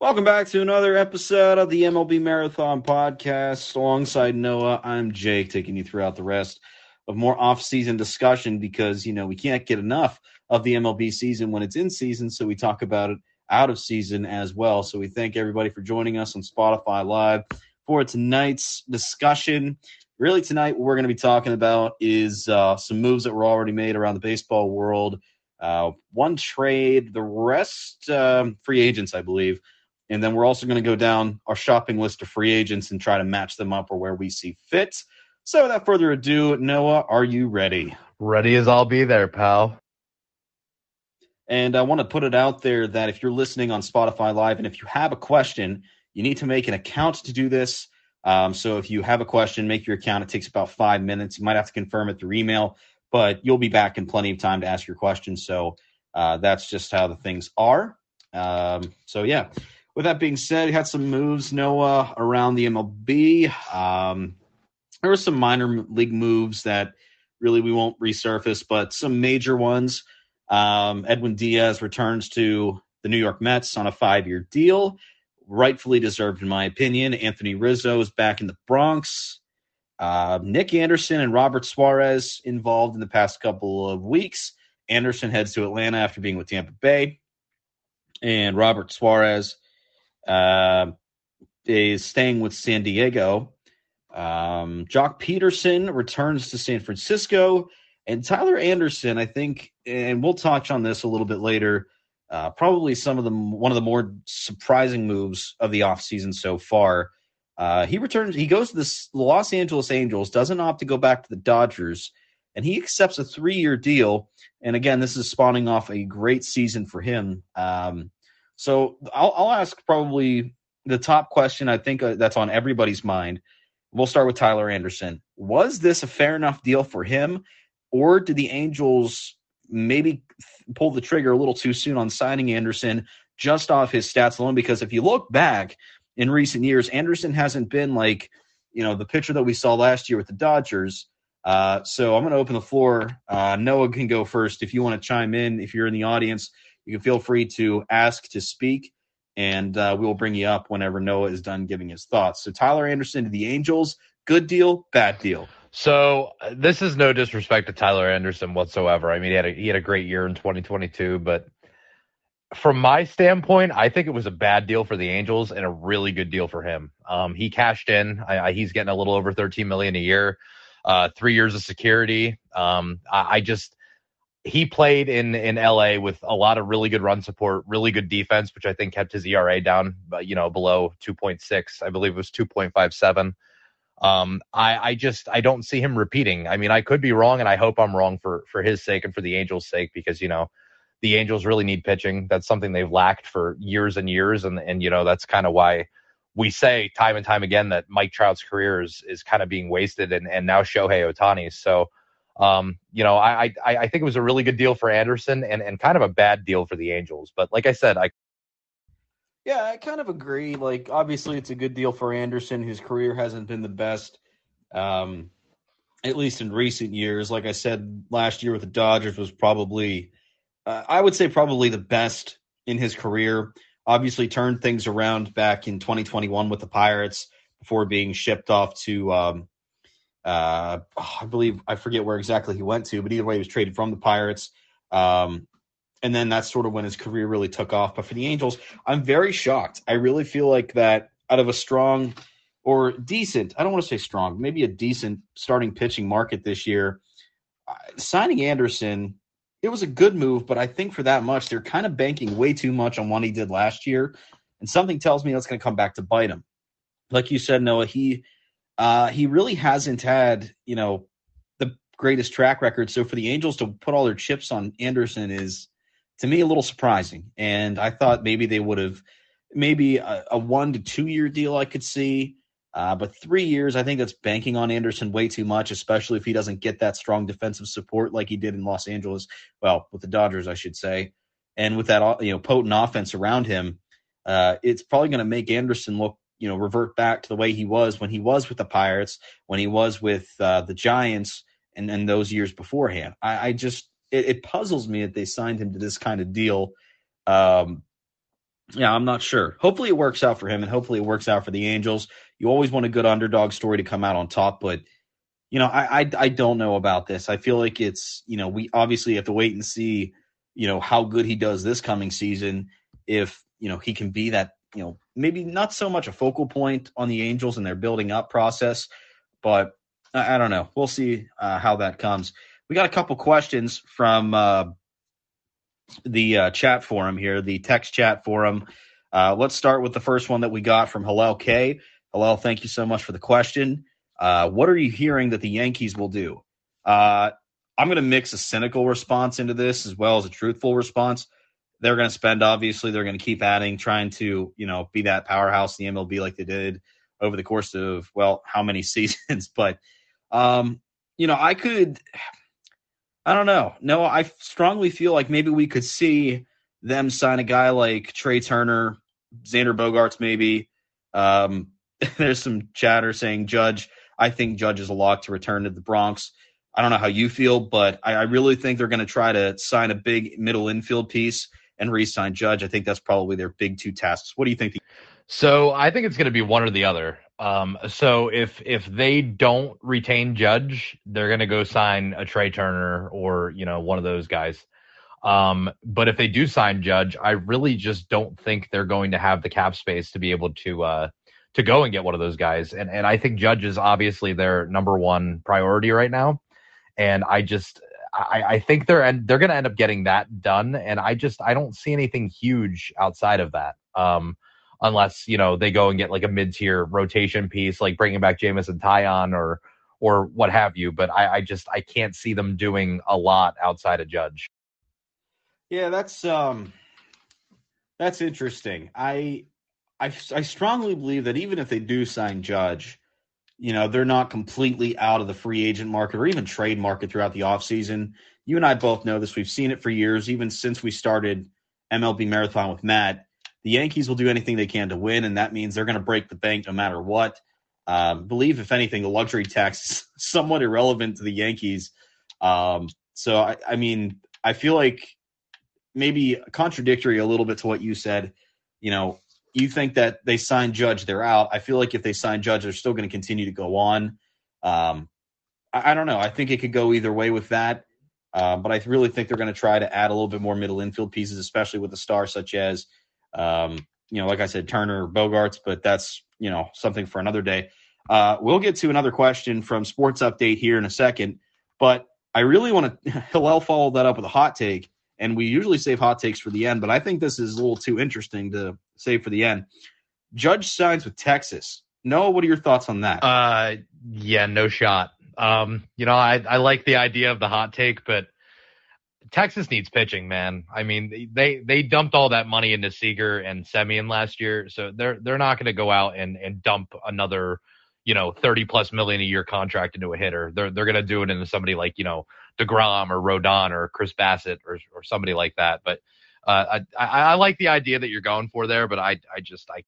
Welcome back to another episode of the MLB Marathon Podcast. Alongside Noah, I'm Jake, taking you throughout the rest of more off-season discussion because you know we can't get enough of the MLB season when it's in season, so we talk about it out of season as well. So we thank everybody for joining us on Spotify Live for tonight's discussion. Really, tonight what we're going to be talking about is uh, some moves that were already made around the baseball world. Uh, one trade, the rest um, free agents, I believe. And then we're also going to go down our shopping list of free agents and try to match them up or where we see fit. So without further ado, Noah, are you ready? Ready as I'll be there, pal. And I want to put it out there that if you're listening on Spotify Live and if you have a question, you need to make an account to do this. Um, so if you have a question, make your account. It takes about five minutes. You might have to confirm it through email, but you'll be back in plenty of time to ask your question. So uh, that's just how the things are. Um, so yeah, with that being said, we had some moves, Noah, around the MLB. Um, there were some minor league moves that really we won't resurface, but some major ones. Um, Edwin Diaz returns to the New York Mets on a five year deal, rightfully deserved, in my opinion. Anthony Rizzo is back in the Bronx. Uh, Nick Anderson and Robert Suarez involved in the past couple of weeks. Anderson heads to Atlanta after being with Tampa Bay. And Robert Suarez uh, is staying with San Diego. Um, Joc Pederson returns to San Francisco, and Tyler Anderson, I think, and we'll touch on this a little bit later. Uh, probably some of the one of the more surprising moves of the offseason so far. Uh, he returns. He goes to the Los Angeles Angels. Doesn't opt to go back to the Dodgers, and he accepts a three-year deal. And again, this is spawning off a great season for him. Um, so I'll, I'll ask probably the top question I think uh, that's on everybody's mind. We'll start with Tyler Anderson. Was this a fair enough deal for him, or did the Angels maybe pull the trigger a little too soon on signing Anderson just off his stats alone? Because if you look back in recent years, Anderson hasn't been like you know the pitcher that we saw last year with the Dodgers. Uh, so I'm going to open the floor. Uh, Noah can go first if you want to chime in. If you're in the audience, you can feel free to ask to speak, and uh, we will bring you up whenever Noah is done giving his thoughts. So, Tyler Anderson to the Angels, good deal, bad deal. So this is no disrespect to Tyler Anderson whatsoever. I mean, he had a, he had a great year in 2022, but from my standpoint, I think it was a bad deal for the Angels and a really good deal for him. Um, he cashed in. I, I, he's getting a little over 13 million a year, uh, three years of security. Um, I, I just he played in in LA with a lot of really good run support, really good defense, which I think kept his ERA down, you know, below 2.6. I believe it was 2.57. Um, I, I just I don't see him repeating. I mean, I could be wrong, and I hope I'm wrong for for his sake and for the Angels' sake, because you know the Angels really need pitching. That's something they've lacked for years and years, and and you know that's kind of why we say time and time again that Mike Trout's career is is kind of being wasted, and and now Shohei Ohtani's. So um, you know, I, I I think it was a really good deal for Anderson and and kind of a bad deal for the Angels. But like I said, I yeah, I kind of agree. Like, obviously, it's a good deal for Anderson. His career hasn't been the best, um, at least in recent years. Like I said, last year with the Dodgers was probably, uh, I would say, probably the best in his career. Obviously, turned things around back in 2021 with the Pirates before being shipped off to um, uh, oh, I believe I forget where exactly he went to, but either way, he was traded from the Pirates. Um, and then that's sort of when his career really took off. But for the Angels, I'm very shocked. I really feel like that out of a strong or decent, I don't want to say strong, maybe a decent starting pitching market this year, uh, signing Anderson, it was a good move, but I think for that much, they're kind of banking way too much on what he did last year. And something tells me that's going to come back to bite him. Like you said, Noah, he uh, he really hasn't had, you know, the greatest track record. So for the Angels to put all their chips on Anderson is, to me, a little surprising. And I thought maybe they would have, maybe a, a, one to two year deal I could see. Uh, but three years, I think that's banking on Anderson way too much, especially if he doesn't get that strong defensive support like he did in Los Angeles. Well, with the Dodgers, I should say, and with that you know potent offense around him, uh, it's probably going to make Anderson look you know revert back to the way he was when he was with the Pirates, when he was with uh, the Giants, and and those years beforehand. I, I just it, it, puzzles me that they signed him to this kind of deal. Um, Yeah, I'm not sure. Hopefully it works out for him and hopefully it works out for the Angels. You always want a good underdog story to come out on top, but you know, I, I I don't know about this. I feel like it's, you know, we obviously have to wait and see, you know, how good he does this coming season if, you know, he can be that, you know, maybe not so much a focal point on the Angels and their building up process, but I, I don't know. We'll see uh, how that comes. We got a couple questions from uh, the uh, chat forum here, the text chat forum. Uh, let's start with the first one that we got from Hillel K. Hillel, thank you so much for the question. Uh, what are you hearing that the Yankees will do? Uh, I'm going to mix a cynical response into this as well as a truthful response. They're going to spend, obviously. They're going to keep adding, trying to, you know, be that powerhouse in the MLB like they did over the course of, well, how many seasons? but, um, you know, I could, I don't know. No, I strongly feel like maybe we could see them sign a guy like Trea Turner, Xander Bogaerts, maybe. Um, there's some chatter saying Judge. I think Judge is a lock to return to the Bronx. I don't know how you feel, but I, I really think they're going to try to sign a big middle infield piece and re-sign Judge. I think that's probably their big two tasks. What do you think? The- So I think it's going to be one or the other. Um, so if if they don't retain Judge, they're going to go sign a Trea Turner or you know one of those guys. Um, but if they do sign Judge, I really just don't think they're going to have the cap space to be able to uh, to go and get one of those guys. And and I think Judge is obviously their number one priority right now. And I just I, I think they're and they're going to end up getting that done. And I just I don't see anything huge outside of that. Um, unless you know they go and get like a mid-tier rotation piece, like bringing back Jameson Taillon or or what have you. But I, I just I can't see them doing a lot outside of Judge. Yeah, that's um, that's interesting. I I I strongly believe that even if they do sign Judge, you know they're not completely out of the free agent market or even trade market throughout the offseason. You and I both know this. We've seen it for years, even since we started MLB Marathon with Matt the Yankees will do anything they can to win, and that means they're going to break the bank no matter what. Um, believe, if anything, the luxury tax is somewhat irrelevant to the Yankees. Um, so, I, I, mean, I feel like maybe contradictory a little bit to what you said. You know, you think that they sign Judge, they're out. I feel like if they sign Judge, they're still going to continue to go on. Um, I, I, don't know. I think it could go either way with that. Uh, but I really think they're going to try to add a little bit more middle infield pieces, especially with a star such as um, you know, like I said, Turner, or Bogaerts. but that's you know something for another day. Uh, we'll get to another question from Sports Update here in a second, but I really want to Hillel follow that up with a hot take, and we usually save hot takes for the end, but I think this is a little too interesting to save for the end. Judge signs with Texas. Noah, what are your thoughts on that? Uh, yeah, no shot. Um, you know, I I like the idea of the hot take, but Texas needs pitching, man. I mean, they they dumped all that money into Seager and Semien last year, so they're they're not going to go out and and dump another, you know, thirty plus million a year contract into a hitter. They're they're going to do it into somebody like you know Degrom or Rodon or Chris Bassitt or or somebody like that. But uh, I, I like the idea that you're going for there, but I I just I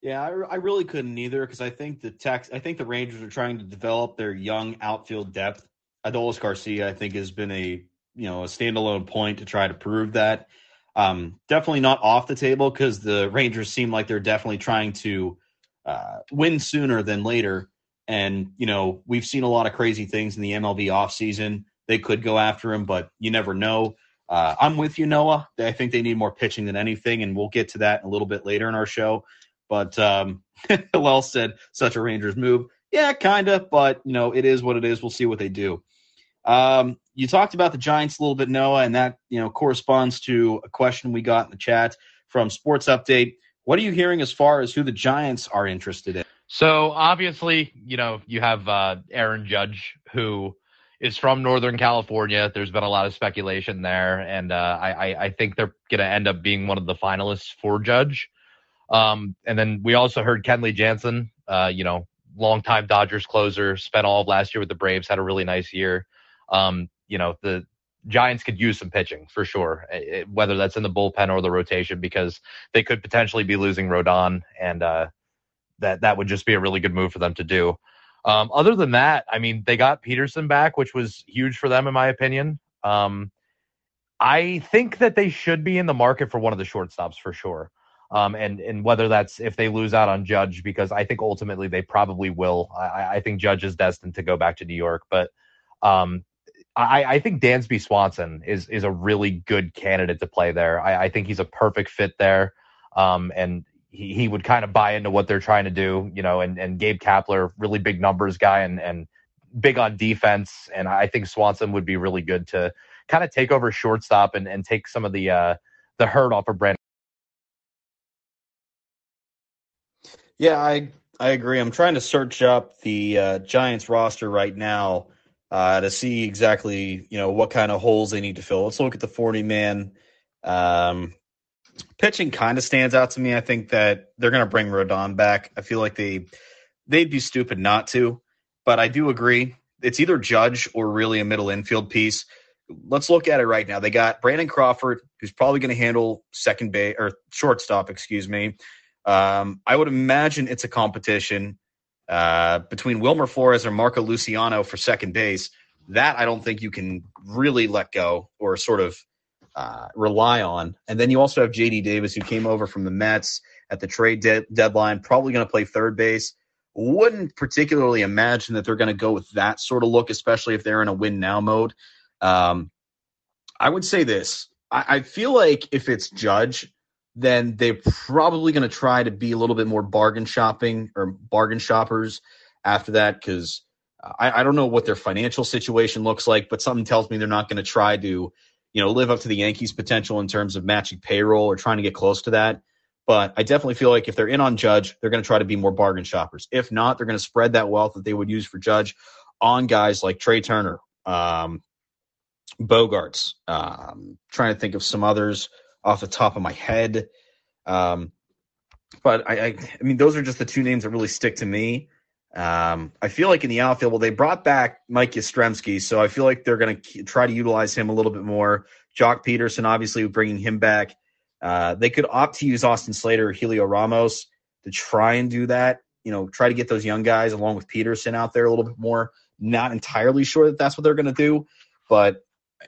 yeah, I, I really couldn't either because I think the Tex I think the Rangers are trying to develop their young outfield depth. Adolis Garcia, I think, has been a you know a standalone point to try to prove that. Um, definitely not off the table because the Rangers seem like they're definitely trying to uh, win sooner than later. And you know we've seen a lot of crazy things in the MLB offseason. They could go after him, but you never know. Uh, I'm with you, Noah. I think they need more pitching than anything, and we'll get to that a little bit later in our show. But um, said such a Rangers move. Yeah, kind of, but you know it is what it is. We'll see what they do. Um, you talked about the Giants a little bit, Noah, and that you know corresponds to a question we got in the chat from Sports Update. What are you hearing as far as who the Giants are interested in? So obviously, you know, you have uh, Aaron Judge, who is from Northern California. There's been a lot of speculation there, and uh, I, I think they're going to end up being one of the finalists for Judge. Um, and then we also heard Kenley Jansen, uh, you know, longtime Dodgers closer, spent all of last year with the Braves, had a really nice year. Um, you know, the Giants could use some pitching for sure, it, eh, eh, whether that's in the bullpen or the rotation, because they could potentially be losing Rodon, and uh, that that would just be a really good move for them to do. Um, other than that, I mean, they got Pederson back, which was huge for them, in my opinion. Um, I think that they should be in the market for one of the shortstops for sure. Um, and and whether that's if they lose out on Judge, because I think ultimately they probably will. I, I think Judge is destined to go back to New York, but um, I, I, think Dansby Swanson is is a really good candidate to play there. I, I think he's a perfect fit there, um, and he, he would kind of buy into what they're trying to do, you know. And and Gabe Kapler, really big numbers guy, and and big on defense, and I think Swanson would be really good to kind of take over shortstop and and take some of the uh, the hurt off of Brandon. Yeah, I I agree. I'm trying to search up the uh, Giants roster right now uh, to see exactly you know what kind of holes they need to fill. Let's look at the 40 man. Um, pitching kind of stands out to me. I think that they're going to bring Rodon back. I feel like they they'd be stupid not to, but I do agree. It's either Judge or really a middle infield piece. Let's look at it right now. They got Brandon Crawford, who's probably going to handle second base or shortstop, excuse me. Um, I would imagine it's a competition uh, between Wilmer Flores or Marco Luciano for second base. That I don't think you can really let go or sort of uh, rely on. And then you also have JD Davis, who came over from the Mets at the trade de- deadline, probably going to play third base. Wouldn't particularly imagine that they're going to go with that sort of look, especially if they're in a win now mode. Um, I would say this I, I feel like if it's Judge, then they're probably going to try to be a little bit more bargain shopping or bargain shoppers after that because I, I, don't know what their financial situation looks like, but something tells me they're not going to try to, you know, live up to the Yankees' potential in terms of matching payroll or trying to get close to that. But I definitely feel like if they're in on Judge, they're going to try to be more bargain shoppers. If not, they're going to spread that wealth that they would use for Judge on guys like Trea Turner, um, Bogaerts. Um, trying to think of some others off the top of my head. Um, but I, I, I, mean, those are just the two names that really stick to me. Um, I feel like in the outfield, well, they brought back Mike Yastrzemski, so I feel like they're going to try to utilize him a little bit more. Joc Pederson, obviously, bringing him back. Uh, they could opt to use Austin Slater or Heliot Ramos to try and do that. You know, try to get those young guys along with Peterson out there a little bit more. Not entirely sure that that's what they're going to do, but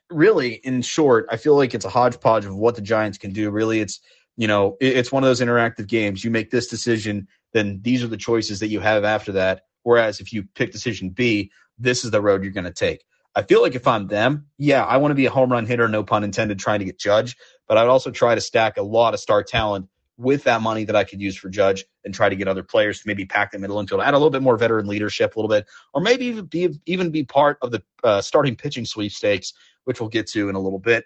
really, in short, I feel like it's a hodgepodge of what the Giants can do. Really, it's you know, it's one of those interactive games. You make this decision, then these are the choices that you have after that. Whereas if you pick decision B, this is the road you're going to take. I feel like if I'm them, yeah, I want to be a home run hitter, no pun intended, trying to get Judge, but I'd also try to stack a lot of star talent with that money that I could use for Judge and try to get other players to maybe pack the middle infield, add a little bit more veteran leadership, a little bit, or maybe even be even be part of the uh, starting pitching sweepstakes which we'll get to in a little bit.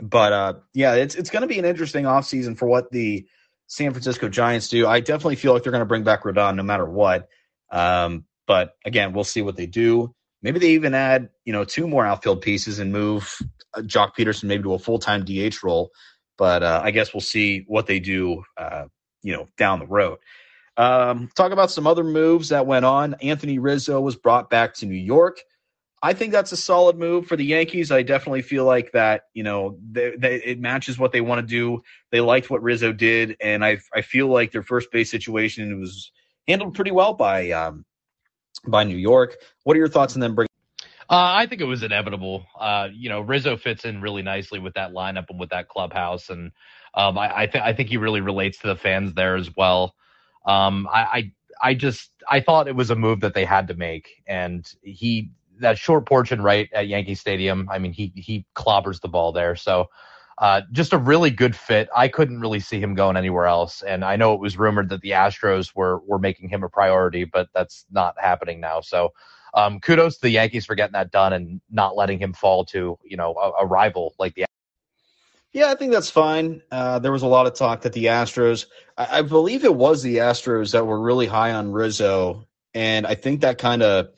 But uh, yeah, it's it's going to be an interesting offseason for what the San Francisco Giants do. I definitely feel like they're going to bring back Rodon no matter what. Um, but again, we'll see what they do. Maybe they even add, you know, two more outfield pieces and move uh, Joc Pederson maybe to a full time DH role. But uh, I guess we'll see what they do, uh, you know, down the road. Um, talk about some other moves that went on. Anthony Rizzo was brought back to New York. I think that's a solid move for the Yankees. I definitely feel like that, you know, they, they, it matches what they want to do. They liked what Rizzo did, and I I feel like their first base situation was handled pretty well by um, by New York. What are your thoughts on them bringing? Uh, I think it was inevitable. Uh, you know, Rizzo fits in really nicely with that lineup and with that clubhouse, and um, I I, th- I think he really relates to the fans there as well. Um, I, I I just I thought it was a move that they had to make, and he that short portion right at Yankee Stadium. I mean, he he clobbers the ball there. So uh, just a really good fit. I couldn't really see him going anywhere else. And I know it was rumored that the Astros were were making him a priority, but that's not happening now. So um, kudos to the Yankees for getting that done and not letting him fall to you know a, a rival like the. Yeah, I think that's fine. Uh, there was a lot of talk that the Astros, I, I believe it was the Astros that were really high on Rizzo, and I think that kind of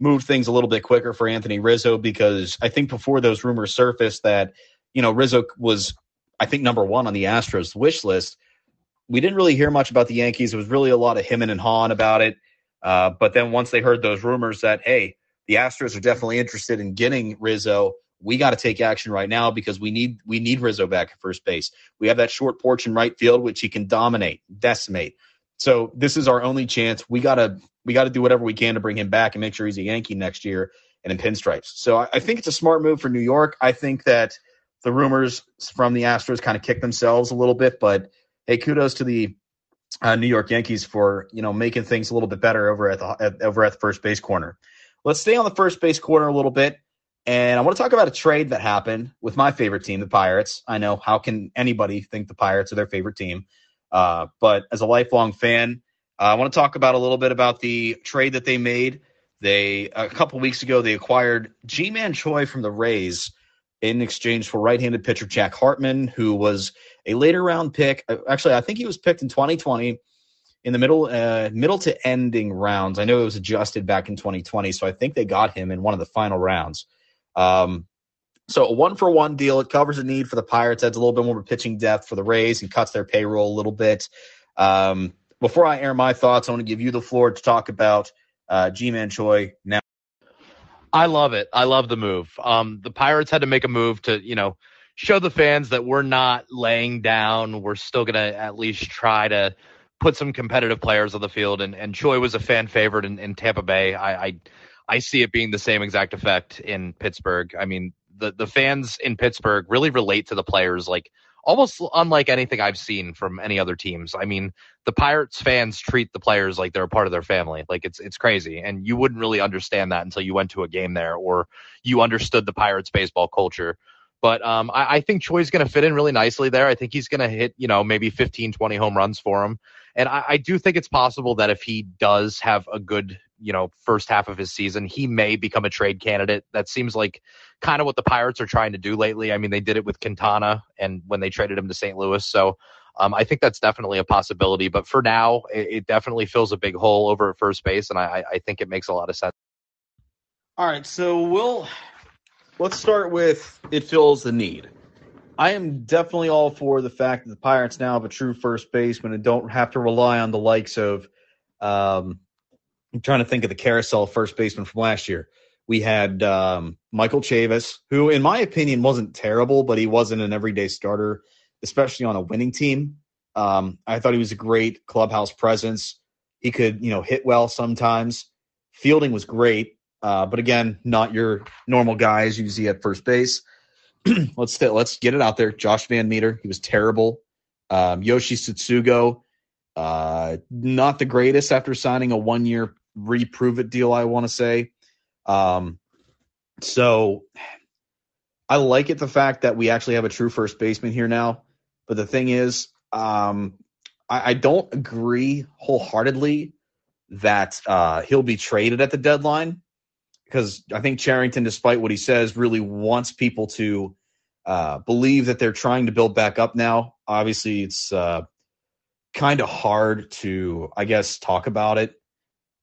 moved things a little bit quicker for Anthony Rizzo because I think before those rumors surfaced that, you know, Rizzo was, I think, number one on the Astros wish list. We didn't really hear much about the Yankees. It was really a lot of him and Hahn about it. Uh, but then once they heard those rumors that, hey, the Astros are definitely interested in getting Rizzo, we got to take action right now because we need we need Rizzo back at first base. We have that short porch in right field which he can dominate, decimate. So this is our only chance. We gotta we got to do whatever we can to bring him back and make sure he's a Yankee next year and in pinstripes. So I, I think it's a smart move for New York. I think that the rumors from the Astros kind of kicked themselves a little bit, but hey, kudos to the uh, New York Yankees for you know making things a little bit better over at the at, over at the first base corner. Let's stay on the first base corner a little bit, and I want to talk about a trade that happened with my favorite team, the Pirates. I know how can anybody think the Pirates are their favorite team, uh, but as a lifelong fan, I want to talk about a little bit about the trade that they made. They a couple weeks ago they acquired Ji-Man Choi from the Rays in exchange for right-handed pitcher Jack Hartman, who was a later round pick. Uh, actually, I think he was picked in 2020 in the middle uh, middle to ending rounds. I know it was adjusted back in 2020, so I think they got him in one of the final rounds. Um, so a one for one deal. It covers a need for the Pirates, adds a little bit more pitching depth for the Rays, and cuts their payroll a little bit. Um, before I air my thoughts, I want to give you the floor to talk about uh, Ji-Man Choi now. I love it. I love the move. Um, the Pirates had to make a move to, you know, show the fans that we're not laying down. We're still going to at least try to put some competitive players on the field. And, and Choi was a fan favorite in, in Tampa Bay. I, I, I see it being the same exact effect in Pittsburgh. I mean, the, the fans in Pittsburgh really relate to the players like almost unlike anything I've seen from any other teams. I mean, the Pirates fans treat the players like they're a part of their family. Like it's it's crazy, and you wouldn't really understand that until you went to a game there or you understood the Pirates baseball culture. But um, I, I think Choi's going to fit in really nicely there. I think he's going to hit, you know, maybe 15, 20 home runs for him. And I, I do think it's possible that if he does have a good, you know, first half of his season, he may become a trade candidate. That seems like kind of what the Pirates are trying to do lately. I mean, they did it with Quintana and when they traded him to St. Louis. So um, I think that's definitely a possibility. But for now, it, it, definitely fills a big hole over at first base, and I, I think it makes a lot of sense. All right, so we'll let's start with it fills the need. I am definitely all for the fact that the Pirates now have a true first baseman and don't have to rely on the likes of. Um, I'm trying to think of the carousel first baseman from last year. We had um, Michael Chavis, who, in my opinion, wasn't terrible, but he wasn't an everyday starter, especially on a winning team. Um, I thought he was a great clubhouse presence. He could, you know, hit well sometimes. Fielding was great, uh, but again, not your normal guys you see at first base. let's st- let's get it out there. Josh Van Meter, he was terrible. Um, Yoshi Tsutsugo, uh, not the greatest after signing a one year reprove it deal. I want to say. Um, so I like it the fact that we actually have a true first baseman here now. But the thing is, um, I, I don't agree wholeheartedly that uh, he'll be traded at the deadline because I think Cherington, despite what he says, really wants people to uh, believe that they're trying to build back up now. Obviously, it's uh, kind of hard to, I guess, talk about it.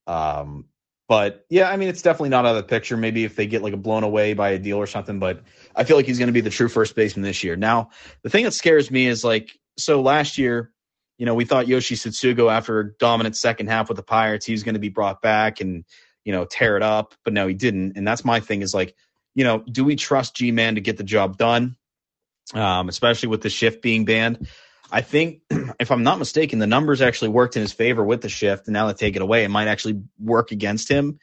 Um, but yeah, I mean, it's definitely not out of the picture. Maybe if they get like a blown away by a deal or something, but I feel like he's going to be the true first baseman this year. Now, the thing that scares me is like, so last year, you know, we thought Yoshi Tsutsugo after a dominant second half with the Pirates, he was going to be brought back and you know, tear it up, but no, he didn't. And that's my thing is like, you know, do we trust Ji-Man to get the job done? Um, especially with the shift being banned. I think, if I'm not mistaken, the numbers actually worked in his favor with the shift, and now they take it away, it might actually work against him.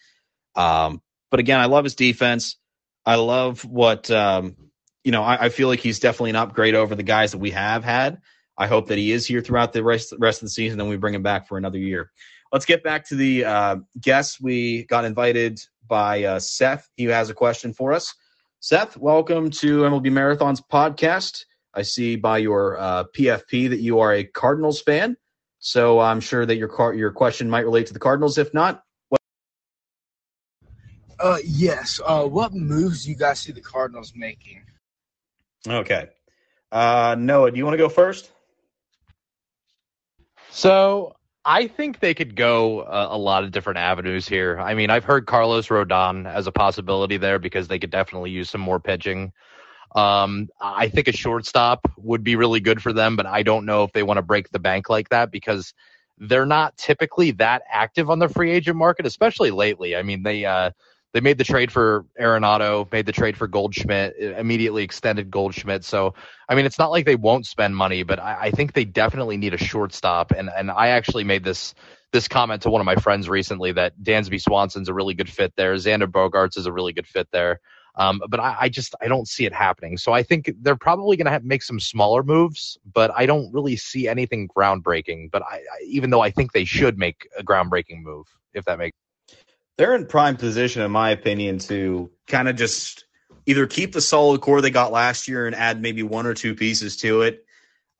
Um, but again, I love his defense. I love what um, you know. I, I, feel like he's definitely an upgrade over the guys that we have had. I hope that he is here throughout the rest rest of the season, then we bring him back for another year. Let's get back to the uh, guests. We got invited by uh, Seth. He has a question for us. Seth, welcome to MLB Marathon's podcast. I see by your uh, PFP that you are a Cardinals fan, so I'm sure that your car- your question might relate to the Cardinals. If not, what- uh, yes. Uh, what moves do you guys see the Cardinals making? Okay, uh, Noah, do you want to go first? So I think they could go a, a, lot of different avenues here. I mean, I've heard Carlos Rodon as a possibility there because they could definitely use some more pitching. Um, I think a shortstop would be really good for them, but I don't know if they want to break the bank like that because they're not typically that active on the free agent market, especially lately. I mean, they uh, they made the trade for Arenado, made the trade for Goldschmidt, immediately extended Goldschmidt. So, I mean, it's not like they won't spend money, but I, I, think they definitely need a shortstop. And and I actually made this this comment to one of my friends recently that Dansby Swanson's a really good fit there. Xander Bogaerts is a really good fit there. Um, but I, I, just I don't see it happening. So I think they're probably going to make some smaller moves, but I don't really see anything groundbreaking. But I, I, even though I think they should make a groundbreaking move, if that makes they're in prime position, in my opinion, to kind of just either keep the solid core they got last year and add maybe one or two pieces to it.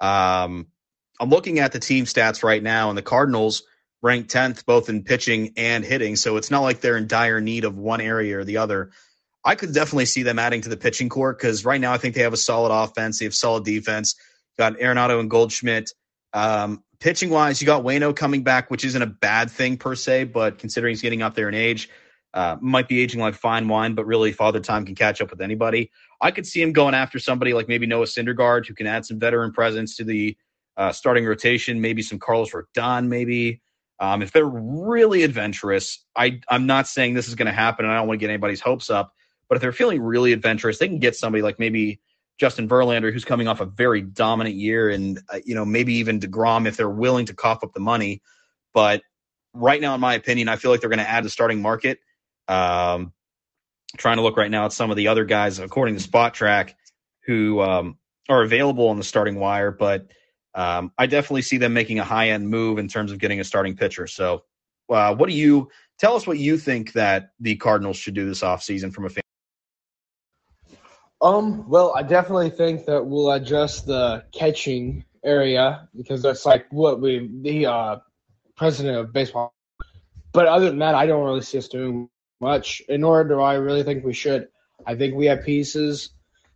Um, I'm looking at the team stats right now, and the Cardinals ranked 10th both in pitching and hitting. So it's not like they're in dire need of one area or the other. I could definitely see them adding to the pitching core because right now I think they have a solid offense. They have solid defense. got Arenado and Goldschmidt. Um, pitching wise, you got Waino coming back, which isn't a bad thing per se, but considering he's getting up there in age, uh, might be aging like fine wine, but really father time can catch up with anybody. I could see him going after somebody like maybe Noah Syndergaard, who can add some veteran presence to the uh, starting rotation, maybe some Carlos Rodon, maybe. Um, if they're really adventurous, I, I'm not saying this is going to happen, and I don't want to get anybody's hopes up. But if they're feeling really adventurous, they can get somebody like maybe Justin Verlander, who's coming off a very dominant year, and uh, you know maybe even Degrom if they're willing to cough up the money. But right now, in my opinion, I feel like they're going to add the starting market. Um, trying to look right now at some of the other guys, according to Spotrac, who um, are available on the starting wire, but um, I definitely see them making a high end move in terms of getting a starting pitcher. So, uh, what do you tell us? What you think that the Cardinals should do this offseason from a fan? Um, well, I definitely think that we'll adjust the catching area because that's like what we the uh, president of baseball. But other than that, I don't really see us doing much. Nor do I really think we should. I think we have pieces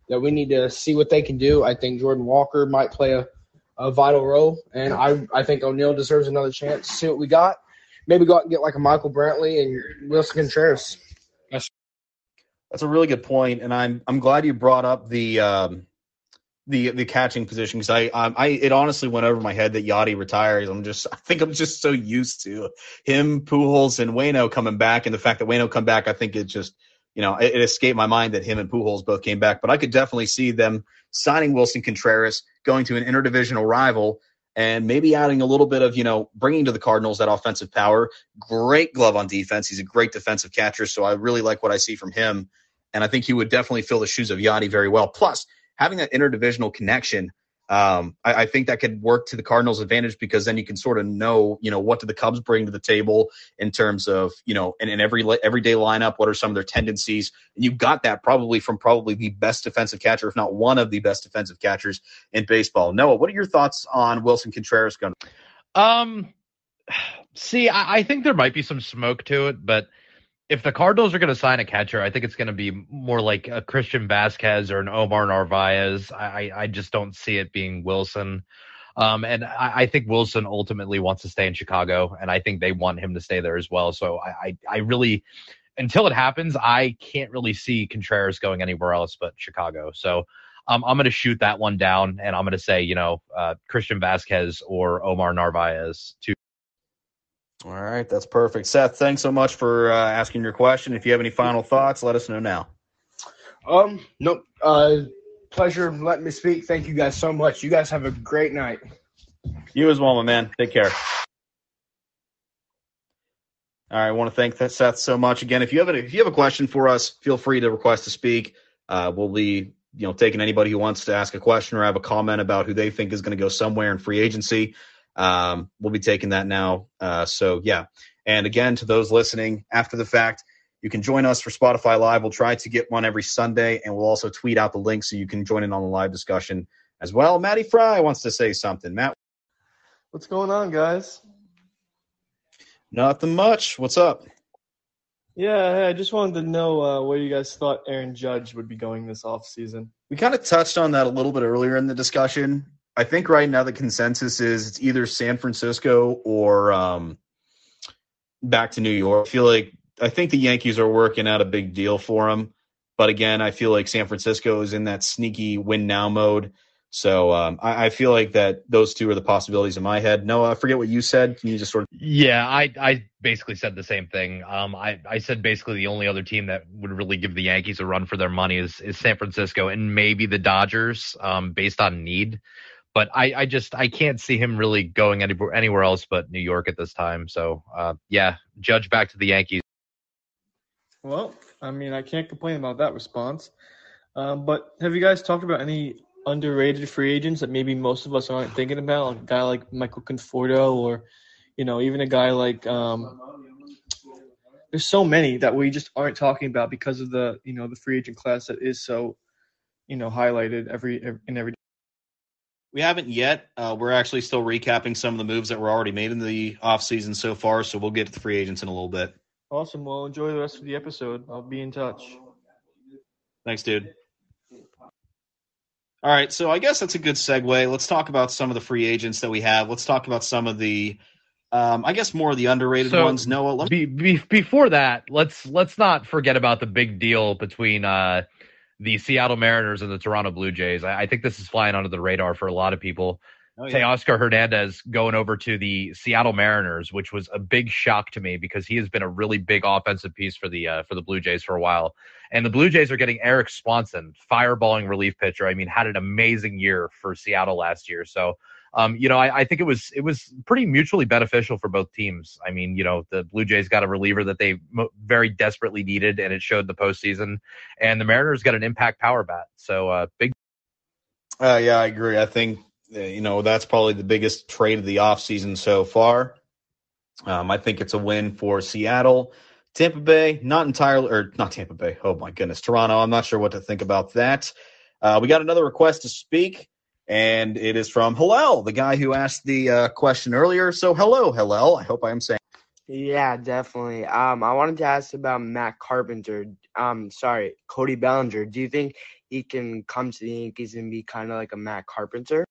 that we need to see what they can do. I think Jordan Walker might play a, a vital role, and I I think O'Neill deserves another chance. See what we got. Maybe go out and get like a Michael Brantley and Willson Contreras. That's a really good point, and I'm I'm glad you brought up the um, the the catching position because I, I, I it honestly went over my head that Yadi retires. I'm just I think I'm just so used to him, Pujols, and Waino coming back, and the fact that Waino come back, I think it just you know it, it escaped my mind that him and Pujols both came back. But I could definitely see them signing Willson Contreras, going to an interdivisional rival, and maybe adding a little bit of, you know, bringing to the Cardinals that offensive power. Great glove on defense. He's a great defensive catcher. So I really like what I see from him. And I think he would definitely fill the shoes of Yadi very well. Plus, having that interdivisional connection, um, I, I, think that could work to the Cardinals' advantage because then you can sort of know, you know, what do the Cubs bring to the table in terms of, you know, in, in every everyday lineup, what are some of their tendencies? And you got that probably from probably the best defensive catcher, if not one of the best defensive catchers in baseball. Noah, what are your thoughts on Willson Contreras going? Um, see, I, I think there might be some smoke to it, but if the Cardinals are going to sign a catcher, I think it's going to be more like a Christian Vasquez or an Omar Narvaez. I, I just don't see it being Willson. Um, and I, I, think Willson ultimately wants to stay in Chicago, and I think they want him to stay there as well. So I, I, I really, until it happens, I can't really see Contreras going anywhere else but Chicago. So um, I'm going to shoot that one down, and I'm going to say, you know, uh, Christian Vasquez or Omar Narvaez to all right, that's perfect. Seth, thanks so much for uh, asking your question. If you have any final thoughts, let us know now. Um, nope. Uh, pleasure letting me speak. Thank you guys so much. You guys have a great night. You as well, my man. Take care. All right, I want to thank Seth so much again. If you have a, if you have a question for us, feel free to request to speak. Uh, we'll be you know taking anybody who wants to ask a question or have a comment about who they think is going to go somewhere in free agency. Um, we'll be taking that now. Uh, so yeah. And again, to those listening after the fact, you can join us for Spotify Live. We'll try to get one every Sunday, and we'll also tweet out the link so you can join in on the live discussion as well. Matty Fry wants to say something. Matt, what's going on, guys? Nothing much. What's up? Yeah, hey, I just wanted to know uh, where you guys thought Aaron Judge would be going this off season. We kind of touched on that a little bit earlier in the discussion. I think right now the consensus is it's either San Francisco or um, back to New York. I feel like I think the Yankees are working out a big deal for him, but again, I feel like San Francisco is in that sneaky win now mode. So um, I, I, feel like that those two are the possibilities in my head. No, I forget what you said. Can you just sort of? Yeah, I I basically said the same thing. Um, I I said basically the only other team that would really give the Yankees a run for their money is is San Francisco and maybe the Dodgers, um, based on need but I, I just I can't see him really going anywhere anywhere else but New York at this time. So uh, yeah, Judge back to the Yankees. Well, I mean, I can't complain about that response. Um, but have you guys talked about any underrated free agents that maybe most of us aren't thinking about? Like a guy like Michael Conforto, or you know, even a guy like um, there's so many that we just aren't talking about because of the you know the free agent class that is so you know highlighted every, every in every. We haven't yet. Uh, we're actually still recapping some of the moves that were already made in the offseason so far, so we'll get to the free agents in a little bit. Awesome. Well, enjoy the rest of the episode. I'll be in touch. Thanks, dude. All right, so I guess that's a good segue. Let's talk about some of the free agents that we have. Let's talk about some of the, um, I guess, more of the underrated So, ones. Noah, let me, Be, be, before that, let's let's not forget about the big deal between uh, the Seattle Mariners and the Toronto Blue Jays. I, I think this is flying under the radar for a lot of people. oh, yeah. Teoscar Hernandez going over to the Seattle Mariners, which was a big shock to me because he has been a really big offensive piece for the uh, for the Blue Jays for a while. And the Blue Jays are getting Erik Swanson, fireballing relief pitcher. I mean, had an amazing year for Seattle last year. So, um, you know, I, I think it was it was pretty mutually beneficial for both teams. I mean, you know, the Blue Jays got a reliever that they mo- very desperately needed, and it showed the postseason. And the Mariners got an impact power bat. So, uh, big Uh, yeah, I agree. I think uh, you know that's probably the biggest trade of the offseason so far. Um, I think it's a win for Seattle. Tampa Bay, not entirely, or not Tampa Bay. Oh my goodness, Toronto. I'm not sure what to think about that. Uh, we got another request to speak, and it is from Hillel, the guy who asked the uh, question earlier. So, hello, Hillel. I hope I am saying. Yeah, definitely. Um, I wanted to ask about Matt Carpenter. Um, sorry, Cody Bellinger. Do you think he can come to the Yankees and be kind of like a Matt Carpenter?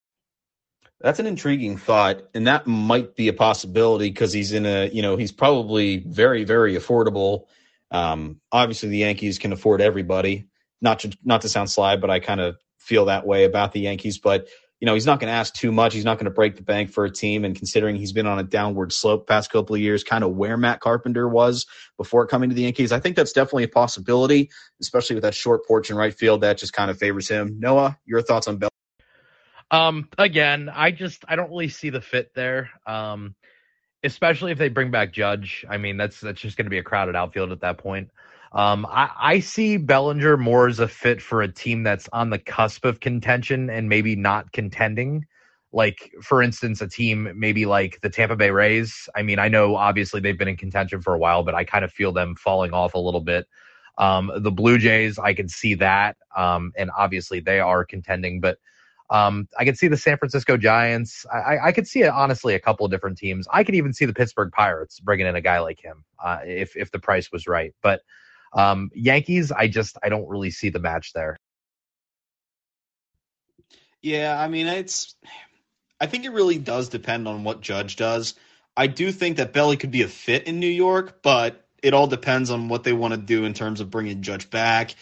That's an intriguing thought, and that might be a possibility because he's in a, you know, he's probably very, very affordable. Um, obviously, the Yankees can afford everybody. Not to not to sound sly, but I kind of feel that way about the Yankees. But you know, he's not going to ask too much. He's not going to break the bank for a team. And considering he's been on a downward slope past couple of years, kind of where Matt Carpenter was before coming to the Yankees, I think that's definitely a possibility, especially with that short porch in right field that just kind of favors him. Noah, your thoughts on Bell? Um, again, I just I don't really see the fit there. Um, especially if they bring back Judge. I mean, that's that's just going to be a crowded outfield at that point. Um, I, I see Bellinger more as a fit for a team that's on the cusp of contention and maybe not contending. Like, for instance, a team maybe like the Tampa Bay Rays. I mean, I know obviously they've been in contention for a while, but I kind of feel them falling off a little bit. Um, the Blue Jays, I can see that. Um, and obviously they are contending, but um, I could see the San Francisco Giants. I, I, I could see it, honestly a couple of different teams. I could even see the Pittsburgh Pirates bringing in a guy like him uh, if if the price was right. But um, Yankees, I just I don't really see the match there. Yeah, I mean, it's. I think it really does depend on what Judge does. I do think that Belly could be a fit in New York, but it all depends on what they want to do in terms of bringing Judge back.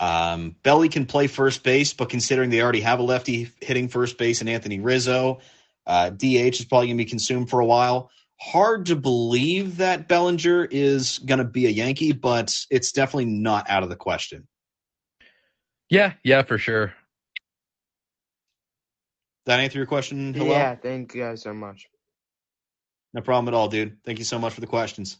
Um, Belly can play first base, but considering they already have a lefty hitting first base and Anthony Rizzo, uh, DH is probably going to be consumed for a while. Hard to believe that Bellinger is going to be a Yankee, but it's definitely not out of the question. Yeah, yeah, for sure. That answer your question? Hello? Yeah, thank you guys so much. No problem at all, dude. Thank you so much for the questions.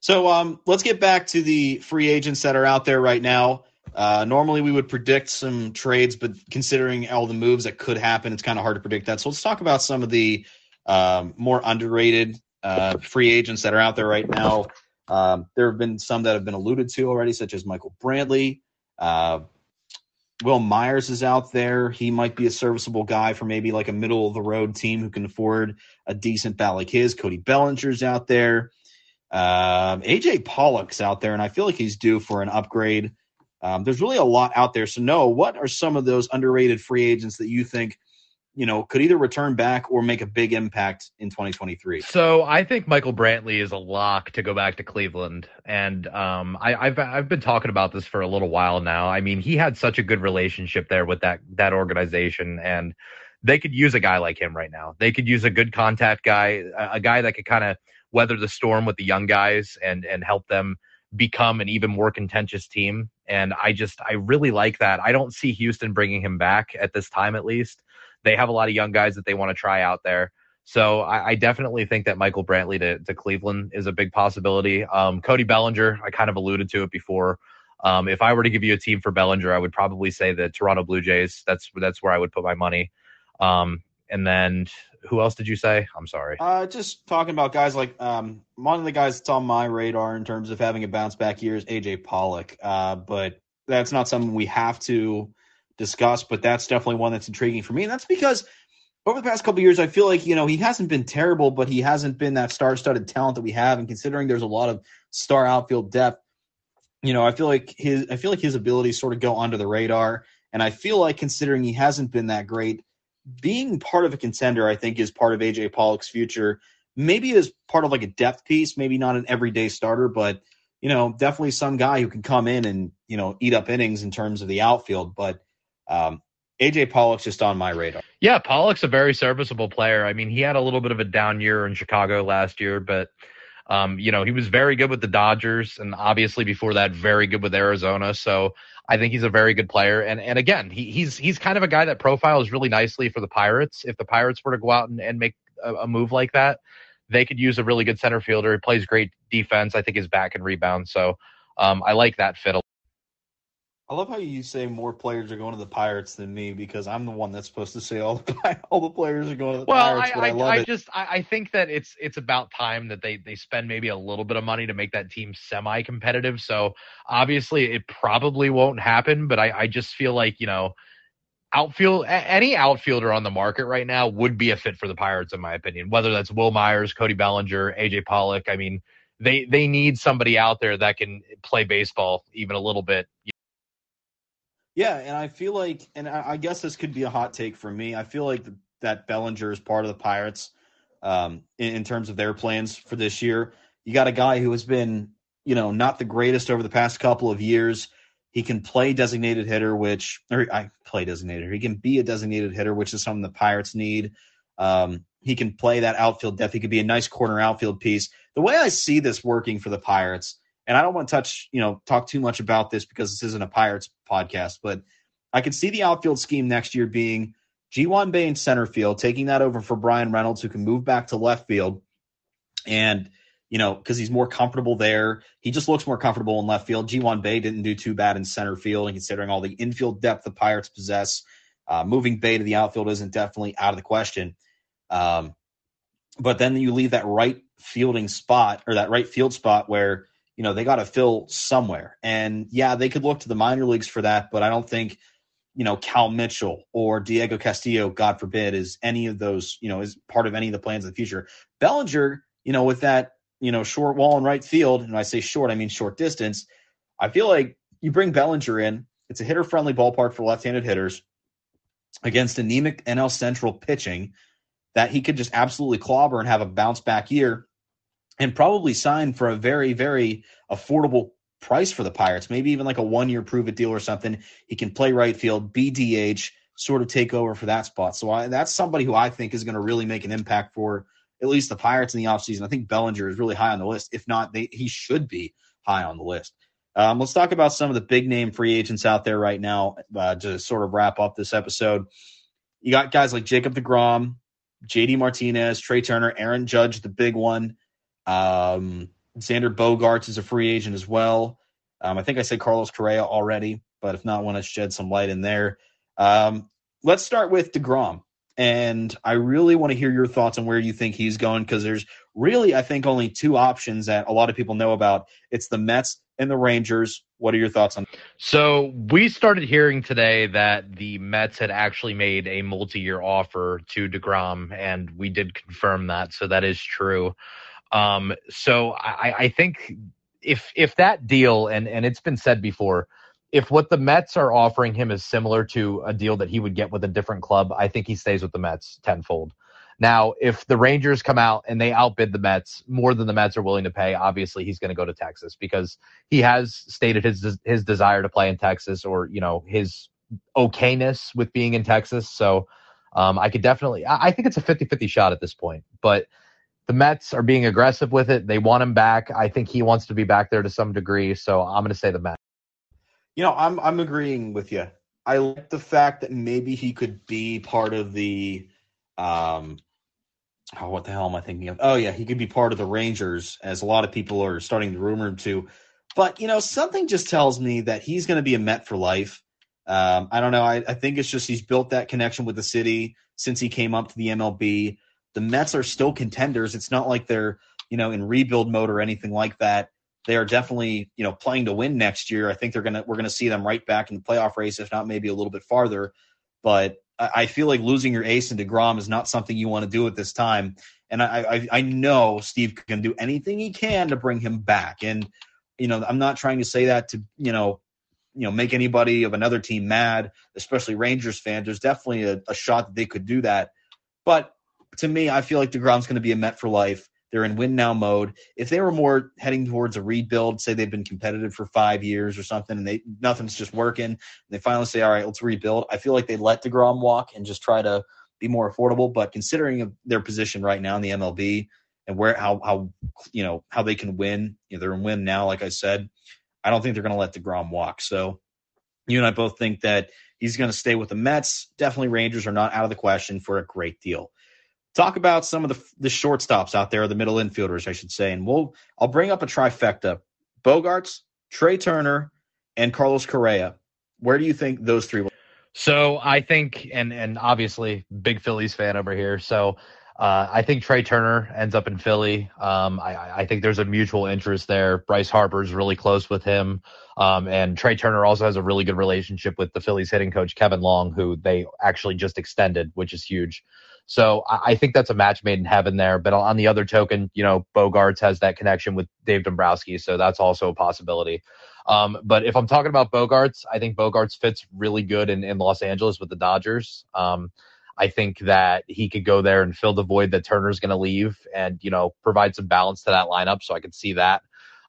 So um, let's get back to the free agents that are out there right now. Uh, normally, we would predict some trades, but considering all the moves that could happen, it's kind of hard to predict that. So let's talk about some of the um, more underrated uh, free agents that are out there right now. Um, there have been some that have been alluded to already, such as Michael Brantley. Uh, Wil Myers is out there. He might be a serviceable guy for maybe like a middle of the road team who can afford a decent bat like his. Cody Bellinger's out there. Um, AJ Pollock's out there, and I feel like he's due for an upgrade. Um, there's really a lot out there. So, Noah, what are some of those underrated free agents that you think, you know, could either return back or make a big impact in 2023? So I think Michael Brantley is a lock to go back to Cleveland, and um, I, I've I've been talking about this for a little while now. I mean, he had such a good relationship there with that that organization, and they could use a guy like him right now. They could use a good contact guy, a, a guy that could kind of weather the storm with the young guys and and help them become an even more contentious team. And I just I really like that. I don't see Houston bringing him back at this time, at least. They have a lot of young guys that they want to try out there. So I, I definitely think that Michael Brantley to, to Cleveland is a big possibility. Um, Cody Bellinger, I kind of alluded to it before. Um, if I were to give you a team for Bellinger, I would probably say the Toronto Blue Jays. That's that's where I would put my money. Um, and then who else did you say? I'm sorry. Uh, just talking about guys like um, one of the guys that's on my radar in terms of having a bounce back year is AJ Pollock. Uh, but that's not something we have to discuss. But that's definitely one that's intriguing for me, and that's because over the past couple years, I feel like you know he hasn't been terrible, but he hasn't been that star-studded talent that we have. And considering there's a lot of star outfield depth, you know, I feel like his I feel like his abilities sort of go under the radar. And I feel like considering he hasn't been that great, being part of a contender, I think, is part of AJ Pollock's future. Maybe as part of like a depth piece, maybe not an everyday starter, but you know, definitely some guy who can come in and you know eat up innings in terms of the outfield. But um, AJ Pollock's just on my radar. Yeah, Pollock's a very serviceable player. I mean, he had a little bit of a down year in Chicago last year, but um, you know, he was very good with the Dodgers, and obviously before that, very good with Arizona. So I think he's a very good player. And and again, he, he's he's kind of a guy that profiles really nicely for the Pirates. If the Pirates were to go out and, and make a, a move like that, they could use a really good center fielder. He plays great defense. I think his back and rebound. So um, I like that fit a I love how you say more players are going to the Pirates than me because I'm the one that's supposed to say all the all the players are going to the well, Pirates. Well, I, I, I, I just I, I, think that it's it's about time that they they spend maybe a little bit of money to make that team semi competitive. So obviously it probably won't happen, but I, I just feel like you know outfield any outfielder on the market right now would be a fit for the Pirates in my opinion. Whether that's Wil Myers, Cody Bellinger, AJ Pollock. I mean they they need somebody out there that can play baseball even a little bit. Yeah, and I feel like, and I guess this could be a hot take for me. I feel like that Bellinger is part of the Pirates um, in, in, terms of their plans for this year. You got a guy who has been, you know, not the greatest over the past couple of years. He can play designated hitter, which or I play designated. He can be a designated hitter, which is something the Pirates need. Um, he can play that outfield depth. He could be a nice corner outfield piece. The way I see this working for the Pirates and I don't want to touch, you know, talk too much about this because this isn't a Pirates podcast, but I could see the outfield scheme next year being Ji-hwan Bae in center field, taking that over for Bryan Reynolds, who can move back to left field. And, you know, because he's more comfortable there. He just looks more comfortable in left field. Ji-hwan Bae didn't do too bad in center field, and considering all the infield depth the Pirates possess, uh, moving Bae to the outfield isn't definitely out of the question. Um, but then you leave that right fielding spot or that right field spot where you know, they got to fill somewhere. And yeah, they could look to the minor leagues for that, but I don't think, you know, Cal Mitchell or Diego Castillo, God forbid, is any of those, you know, is part of any of the plans of the future. Bellinger, you know, with that, you know, short wall in right field, and I say short, I mean short distance, I feel like you bring Bellinger in, it's a hitter friendly ballpark for left handed hitters against anemic NL Central pitching that he could just absolutely clobber and have a bounce back year and probably sign for a very, very affordable price for the Pirates. Maybe even like a one year prove it deal or something. He can play right field, BDH, sort of take over for that spot. So I, that's somebody who I think is going to really make an impact for at least the Pirates in the offseason. I think Bellinger is really high on the list. If not, they, he should be high on the list. Um, let's talk about some of the big name free agents out there right now uh, to sort of wrap up this episode. You got guys like Jacob DeGrom, JD Martinez, Trea Turner, Aaron Judge, the big one. Um, Xander Bogaerts is a free agent as well. Um, I think I said Carlos Correa already, but if not, want to shed some light in there. Um, let's start with DeGrom. And I really want to hear your thoughts on where you think he's going because there's really, I think, only two options that a lot of people know about. It's the Mets and the Rangers. What are your thoughts on? So we started hearing today that the Mets had actually made a multi-year offer to Degrom, and we did confirm that. So that is true. Um, so I, I think if if that deal and and it's been said before, if what the Mets are offering him is similar to a deal that he would get with a different club, I think he stays with the Mets tenfold. Now, if the Rangers come out and they outbid the Mets more than the Mets are willing to pay, obviously he's going to go to Texas because he has stated his his desire to play in Texas or you know his okayness with being in Texas. So um, I could definitely, I, I think it's a 50-50 shot at this point, but the Mets are being aggressive with it. They want him back. I think he wants to be back there to some degree. So I'm going to say the Mets. You know, I'm I'm agreeing with you. I like the fact that maybe he could be part of the, um, oh, what the hell am I thinking of? Oh yeah, he could be part of the Rangers, as a lot of people are starting to rumor him to. But you know, something just tells me that he's going to be a Met for life. Um, I don't know. I, I think it's just he's built that connection with the city since he came up to the MLB. The Mets are still contenders. It's not like they're you know in rebuild mode or anything like that. They are definitely you know playing to win next year. I think they're gonna we're gonna see them right back in the playoff race, if not maybe a little bit farther. But I feel like losing your ace in Degrom is not something you want to do at this time. And I, I, I know Steve can do anything he can to bring him back. And you know, I'm not trying to say that to you know, you know, make anybody of another team mad, especially Rangers fans. There's definitely a, a shot that they could do that. But to me, I feel like Degrom's going to be a Met for life. They're in win now mode. If they were more heading towards a rebuild, say they've been competitive for five years or something, and they nothing's just working, they finally say, "All right, let's rebuild." I feel like they let Degrom walk and just try to be more affordable. But considering their position right now in the MLB and where how how you know how they can win, you know, they're in win now. Like I said, I don't think they're going to let Degrom walk. So you and I both think that he's going to stay with the Mets. Definitely, Rangers are not out of the question for a great deal talk about some of the the shortstops out there, the middle infielders, I should say, and we'll I'll bring up a trifecta: Bogaerts, Trea Turner, and Carlos Correa. Where do you think those three? Will- so I think, and and obviously, big Phillies fan over here. So uh, I think Trea Turner ends up in Philly. Um, I, I, think there's a mutual interest there. Bryce Harper's really close with him. Um, and Trea Turner also has a really good relationship with the Phillies hitting coach, Kevin Long, who they actually just extended, which is huge. So I, I think that's a match made in heaven there. But on the other token, you know, Bogaerts has that connection with Dave Dombrowski. So that's also a possibility. Um, but if I'm talking about Bogaerts, I think Bogaerts fits really good in, in Los Angeles with the Dodgers. Um, I think that he could go there and fill the void that Turner's going to leave and, you know, provide some balance to that lineup. So I could see that.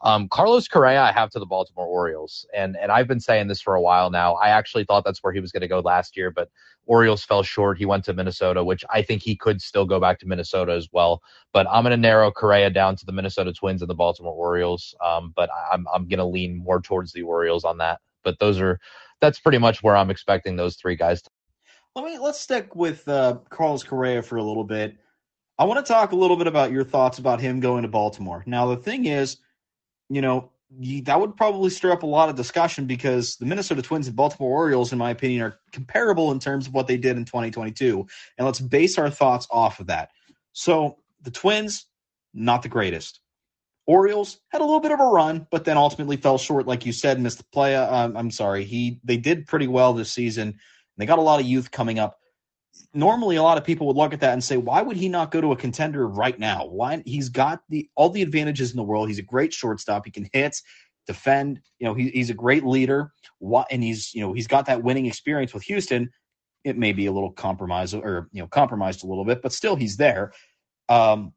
Um, Carlos Correa, I have to the Baltimore Orioles, and and I've been saying this for a while now. I actually thought that's where he was going to go last year, but Orioles fell short. He went to Minnesota, which I think he could still go back to Minnesota as well. But I'm going to narrow Correa down to the Minnesota Twins and the Baltimore Orioles. Um, but I'm I'm going to lean more towards the Orioles on that. But those are that's pretty much where I'm expecting those three guys. To- Let me let's stick with uh, Carlos Correa for a little bit. I want to talk a little bit about your thoughts about him going to Baltimore. Now the thing is you know, that would probably stir up a lot of discussion because the Minnesota Twins and Baltimore Orioles, in my opinion, are comparable in terms of what they did in 2022. And let's base our thoughts off of that. So the Twins, not the greatest. Orioles had a little bit of a run, but then ultimately fell short, like you said, missed the play. Um, I'm sorry, he they did pretty well this season. They got a lot of youth coming up normally a lot of people would look at that and say, why would he not go to a contender right now? Why he's got the all the advantages in the world. He's a great shortstop. He can hit, defend. You know, he, he's a great leader. What and he's you know he's got that winning experience with Houston. It may be a little compromised or you know compromised a little bit, but still he's there. Um,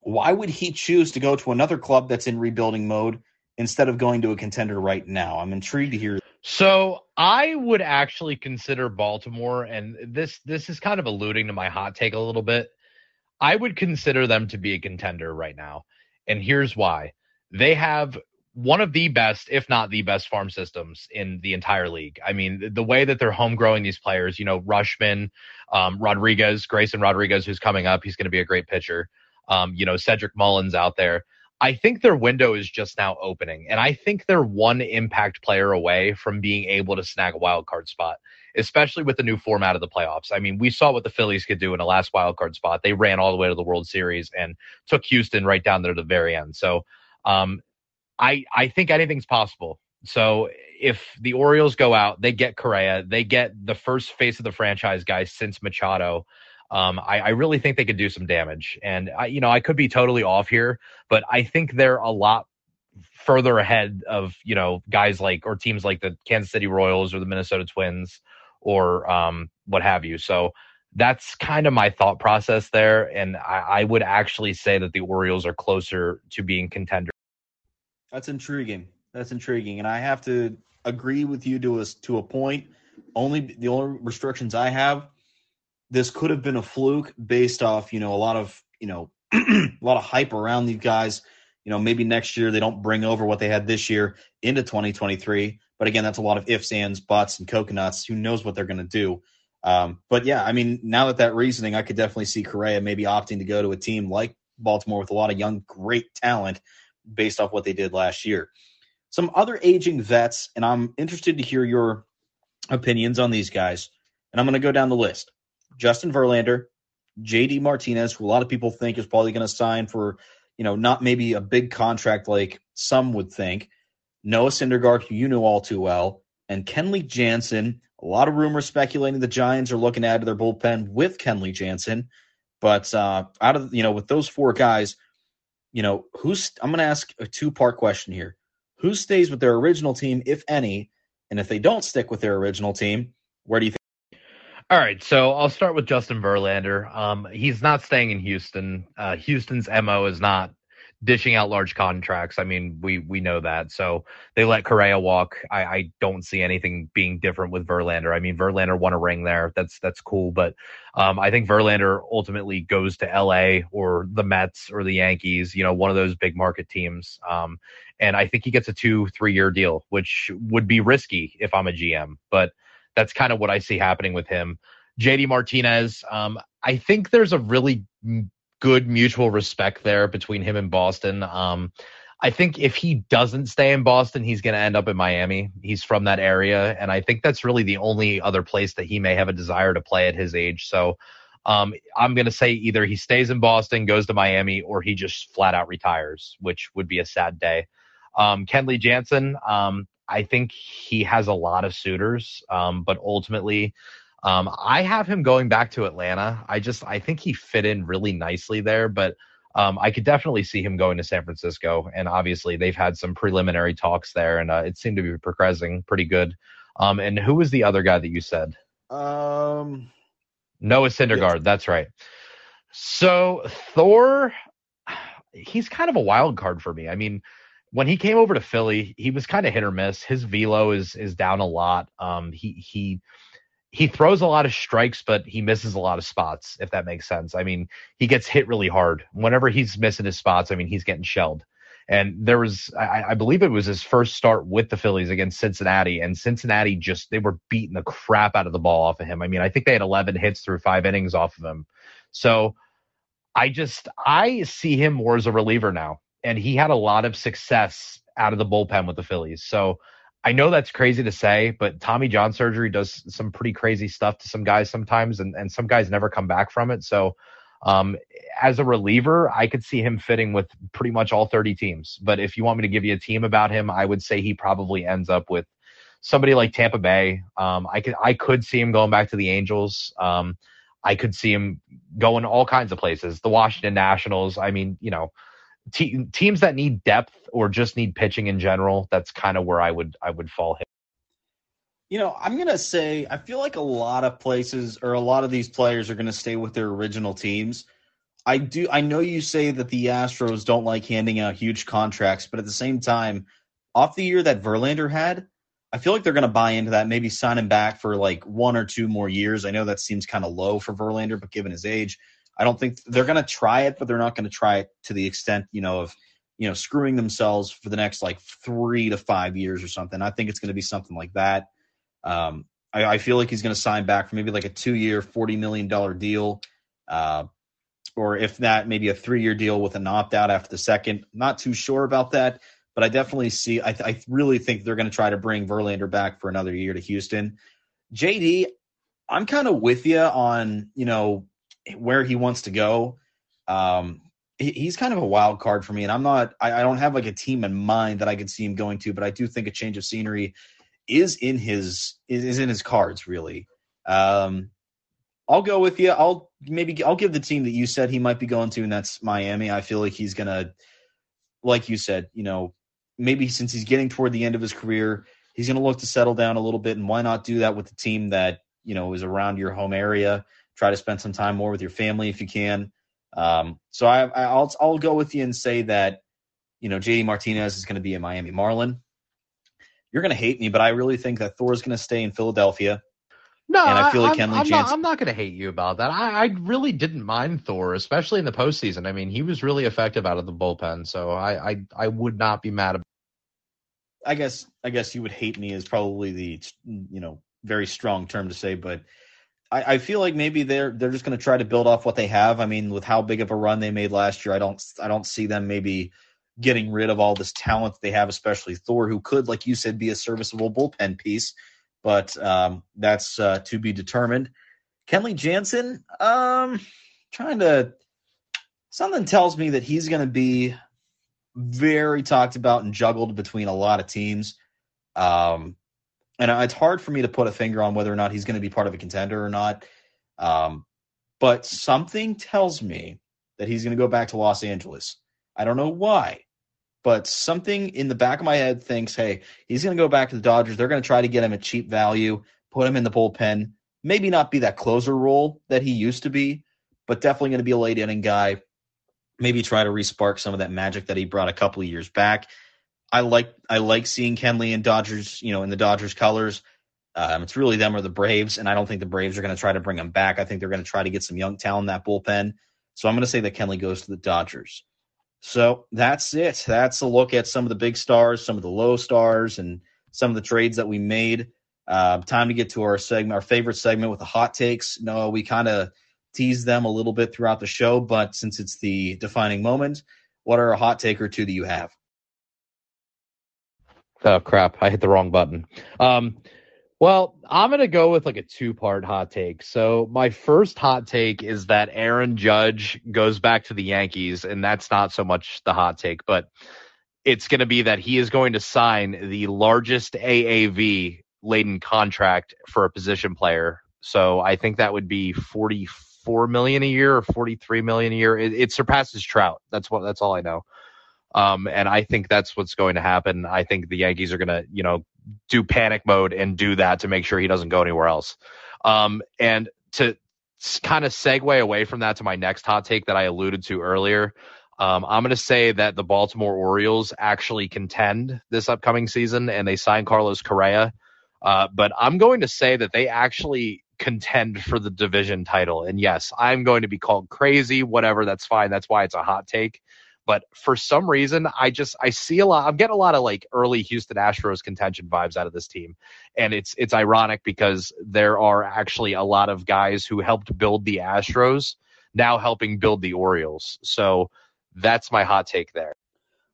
why would he choose to go to another club that's in rebuilding mode instead of going to a contender right now? I'm intrigued to hear so I would actually consider Baltimore, and this this is kind of alluding to my hot take a little bit. I would consider them to be a contender right now, and here's why: they have one of the best, if not the best, farm systems in the entire league. I mean, the way that they're home growing these players, you know, Rutschman, um, Rodriguez, Grayson Rodriguez, who's coming up, he's going to be a great pitcher. Um, you know, Cedric Mullins out there. I think their window is just now opening, and I think they're one impact player away from being able to snag a wild card spot, especially with the new format of the playoffs. I mean, we saw what the Phillies could do in the last wild card spot. They ran all the way to the World Series and took Houston right down there to the very end. So, um, I I think anything's possible. So if the Orioles go out, they get Correa, they get the first face of the franchise guy since Machado. Um, I, I, really think they could do some damage. And I, you know, I could be totally off here, but I think they're a lot further ahead of you know guys like or teams like the Kansas City Royals or the Minnesota Twins or um, what have you. So that's kind of my thought process there, and I, I would actually say that the Orioles are closer to being contender. That's intriguing. That's intriguing, and I have to agree with you to a to a point. Only the only restrictions I have this could have been a fluke based off, you know, a lot of, you know, a lot of hype around these guys. You know, maybe next year they don't bring over what they had this year into 2023. But again, that's a lot of ifs, ands, buts, and coconuts. Who knows what they're going to do? Um, but yeah, I mean, now that that reasoning, I could definitely see Correa maybe opting to go to a team like Baltimore with a lot of young, great talent based off what they did last year. Some other aging vets, and I'm interested to hear your opinions on these guys. And I'm going to go down the list Justin Verlander, JD Martinez, who a lot of people think is probably going to sign for, you know, not maybe a big contract like some would think. Noah Syndergaard, who you know all too well, and Kenley Jansen. A lot of rumors speculating the Giants are looking to add to their bullpen with Kenley Jansen. But uh, out of you know, with those four guys, you know, who's I'm going to ask a two part question here: Who stays with their original team, if any, and if they don't stick with their original team, where do you think? All right, so I'll start with Justin Verlander. Um, he's not staying in Houston. Uh, Houston's mo is not dishing out large contracts. I mean, we we know that. So they let Correa walk. I, I don't see anything being different with Verlander. I mean, Verlander won a ring there. That's that's cool, but um, I think Verlander ultimately goes to L.A. or the Mets or the Yankees. You know, one of those big market teams. Um, and I think he gets a two three year deal, which would be risky if I'm a GM, but that's kind of what I see happening with him. JD Martinez, um, I think there's a really good mutual respect there between him and Boston. Um, I think if he doesn't stay in Boston, he's going to end up in Miami. He's from that area, and I think that's really the only other place that he may have a desire to play at his age. So um, I'm going to say either he stays in Boston, goes to Miami, or he just flat out retires, which would be a sad day. Um, Kenley Jansen, um, I think he has a lot of suitors, um, but ultimately, um, I have him going back to Atlanta. I just I think he fit in really nicely there, but um, I could definitely see him going to San Francisco. And obviously, they've had some preliminary talks there, and uh, it seemed to be progressing pretty good. Um, and who was the other guy that you said? Um, Noah Syndergaard. Yes. That's right. So Thor, he's kind of a wild card for me. I mean, when he came over to Philly, he was kind of hit or miss. His velo is is down a lot. Um, he he he throws a lot of strikes, but he misses a lot of spots. If that makes sense. I mean, he gets hit really hard whenever he's missing his spots. I mean, he's getting shelled. And there was, I, I believe it was his first start with the Phillies against Cincinnati, and Cincinnati just they were beating the crap out of the ball off of him. I mean, I think they had 11 hits through five innings off of him. So I just I see him more as a reliever now and he had a lot of success out of the bullpen with the Phillies. So I know that's crazy to say, but Tommy John surgery does some pretty crazy stuff to some guys sometimes, and, and some guys never come back from it. So um, as a reliever, I could see him fitting with pretty much all 30 teams. But if you want me to give you a team about him, I would say he probably ends up with somebody like Tampa Bay. Um, I could I could see him going back to the Angels. Um, I could see him going all kinds of places. The Washington Nationals. I mean, you know te- teams that need depth or just need pitching in general, that's kind of where I would I would fall him. You know, I'm gonna say I feel like a lot of places or a lot of these players are gonna stay with their original teams. I do. I know you say that the Astros don't like handing out huge contracts, but at the same time, off the year that Verlander had, I feel like they're going to buy into that. Maybe sign him back for like one or two more years. I know that seems kind of low for Verlander, but given his age, I don't think they're going to try it, but they're not going to try it to the extent, you know, of, you know, screwing themselves for the next like three to five years or something. I think it's going to be something like that. Um, I, I, feel like he's going to sign back for maybe like a two year, $40 million deal. Uh, or if that, maybe a three year deal with an opt out after the second. Not too sure about that, but I definitely see, I, I really think they're going to try to bring Verlander back for another year to Houston. JD, I'm kind of with you on, you know, where he wants to go. Um, he, he's kind of a wild card for me, and I'm not. I, I don't have like a team in mind that I could see him going to, but I do think a change of scenery is in his is, is in his cards. Really, um, I'll go with you. I'll maybe I'll give the team that you said he might be going to, and that's Miami. I feel like he's gonna, like you said, you know, maybe since he's getting toward the end of his career, he's gonna look to settle down a little bit, and why not do that with the team that you know is around your home area? Try to spend some time more with your family if you can. Um, so I, I'll I'll go with you and say that you know JD Martinez is going to be a Miami Marlin. You're going to hate me, but I really think that Thor is going to stay in Philadelphia. No, and I feel like I'm, I'm Not, I'm not going to hate you about that. I, I really didn't mind Thor, especially in the postseason. I mean, he was really effective out of the bullpen, so I I, I would not be mad. About I guess I guess you would hate me is probably the you know very strong term to say, but I, I feel like maybe they're they're just going to try to build off what they have. I mean, with how big of a run they made last year, I don't I don't see them maybe getting rid of all this talent they have, especially Thor, who could, like you said, be a serviceable bullpen piece. But um, that's uh, to be determined. Kenley Jansen, um, trying to something tells me that he's going to be very talked about and juggled between a lot of teams. Um, and it's hard for me to put a finger on whether or not he's going to be part of a contender or not. Um, but something tells me that he's going to go back to Los Angeles. I don't know why, but something in the back of my head thinks, hey, he's going to go back to the Dodgers. They're going to try to get him a cheap value, put him in the bullpen, maybe not be that closer role that he used to be, but definitely going to be a late inning guy. Maybe try to respark some of that magic that he brought a couple of years back. I like I like seeing Kenley and Dodgers, you know, in the Dodgers colors. Um, it's really them or the Braves, and I don't think the Braves are going to try to bring him back. I think they're going to try to get some young talent in that bullpen. So I'm going to say that Kenley goes to the Dodgers. So that's it. That's a look at some of the big stars, some of the low stars, and some of the trades that we made. Uh, time to get to our segment, our favorite segment with the hot takes. No, we kind of teased them a little bit throughout the show, but since it's the defining moment, what are a hot take or two that you have? Oh crap! I hit the wrong button. Um, well, I'm gonna go with like a two part hot take. So my first hot take is that Aaron Judge goes back to the Yankees, and that's not so much the hot take, but it's gonna be that he is going to sign the largest AAV laden contract for a position player. So I think that would be 44 million a year or 43 million a year. It, it surpasses Trout. That's what. That's all I know. Um, and I think that's what's going to happen. I think the Yankees are going to, you know, do panic mode and do that to make sure he doesn't go anywhere else. Um, and to kind of segue away from that to my next hot take that I alluded to earlier, um, I'm going to say that the Baltimore Orioles actually contend this upcoming season and they sign Carlos Correa. Uh, but I'm going to say that they actually contend for the division title. And yes, I'm going to be called crazy, whatever. That's fine. That's why it's a hot take. But for some reason, I just I see a lot. I'm getting a lot of like early Houston Astros contention vibes out of this team, and it's it's ironic because there are actually a lot of guys who helped build the Astros now helping build the Orioles. So that's my hot take there.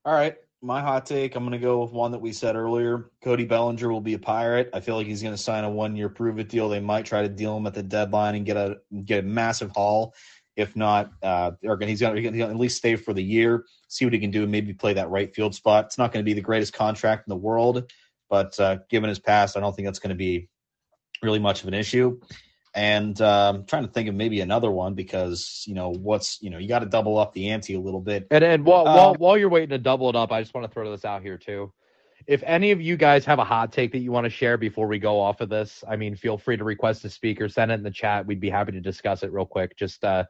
All right. My hot take, I'm going to go with one that we said earlier. Cody Bellinger will be a pirate. I feel like he's going to sign a one-year prove-it deal. They might try to deal him at the deadline and get a get a massive haul. If not, uh, he's going to at least stay for the year, see what he can do, and maybe play that right field spot. It's not going to be the greatest contract in the world, but uh, given his past, I don't think that's going to be really much of an issue. And uh, I'm trying to think of maybe another one because you know what's you know you got to double up the ante a little bit. And and while, while while you're waiting to double it up, I just want to throw this out here too if any of you guys have a hot take that you want to share before we go off of this, I mean, feel free to request a speaker, send it in the chat. We'd be happy to discuss it real quick. Just uh,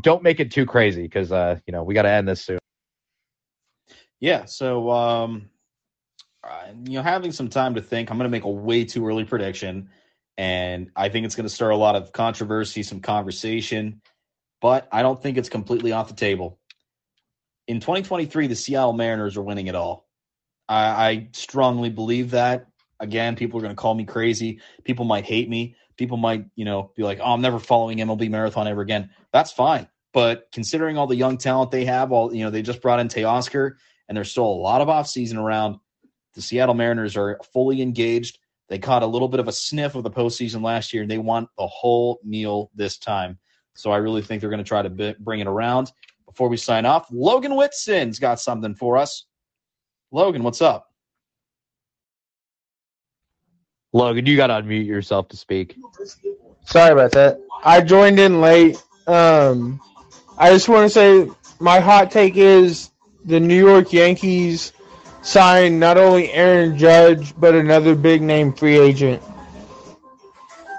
don't make it too crazy because uh, you know we got to end this soon. Yeah. So um, uh, you know, having some time to think, I'm going to make a way too early prediction, and I think it's going to stir a lot of controversy, some conversation, but I don't think it's completely off the table. In 2023, the Seattle Mariners are winning it all. I, I strongly believe that. Again, people are going to call me crazy. People might hate me. People might, you know, be like, "Oh, I'm never following MLB Marathon ever again." That's fine. But considering all the young talent they have, all you know, they just brought in Teoscar, and there's still a lot of offseason around. The Seattle Mariners are fully engaged. They caught a little bit of a sniff of the postseason last year, and they want the whole meal this time. So I really think they're going to try to bring it around. Before we sign off, Logan Whitson's got something for us. Logan, what's up? Logan, you got to unmute yourself to speak. Sorry about that. I joined in late. Um, I just want to say my hot take is the New York Yankees signed not only Aaron Judge but another big name free agent.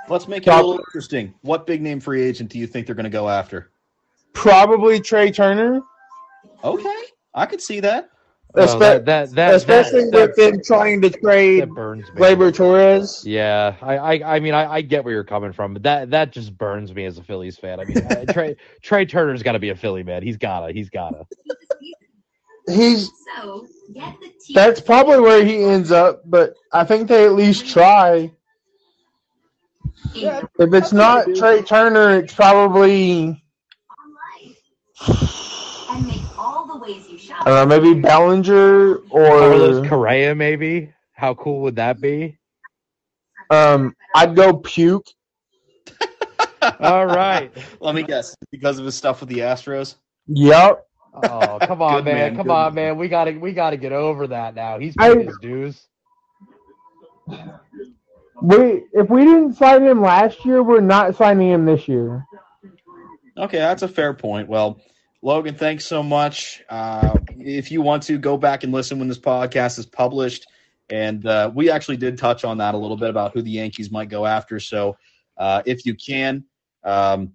Let's make it a little interesting. What big name free agent do you think they're going to go after? Probably Trea Turner. Okay, I could see that. Espe- that, that, that, especially that, with them trying to trade burns me. Gleyber Torres. Yeah, I, I, I mean, I, I, get where you're coming from, but that that just burns me as a Phillies fan. I mean, Trey, Trea Turner's got to be a Philly man. He's gotta, he's gotta. He's that's probably where he ends up, but I think they at least try. If it's not Trea Turner, it's probably and make all the ways you shop. I don't know, maybe Bellinger Carlos or Correa, maybe. How cool would that be? um, I'd go puke. All right. Let me guess. Because of his stuff with the Astros. Yep. Oh, come on, man. man, Come good on, man. man. We gotta we gotta get over that now. He's I- paid his dues. We if we didn't sign him last year, we're not signing him this year. Okay, that's a fair point. Well, Logan, thanks so much. Uh, if you want to go back and listen when this podcast is published, and uh, we actually did touch on that a little bit about who the Yankees might go after. So, uh, if you can, um,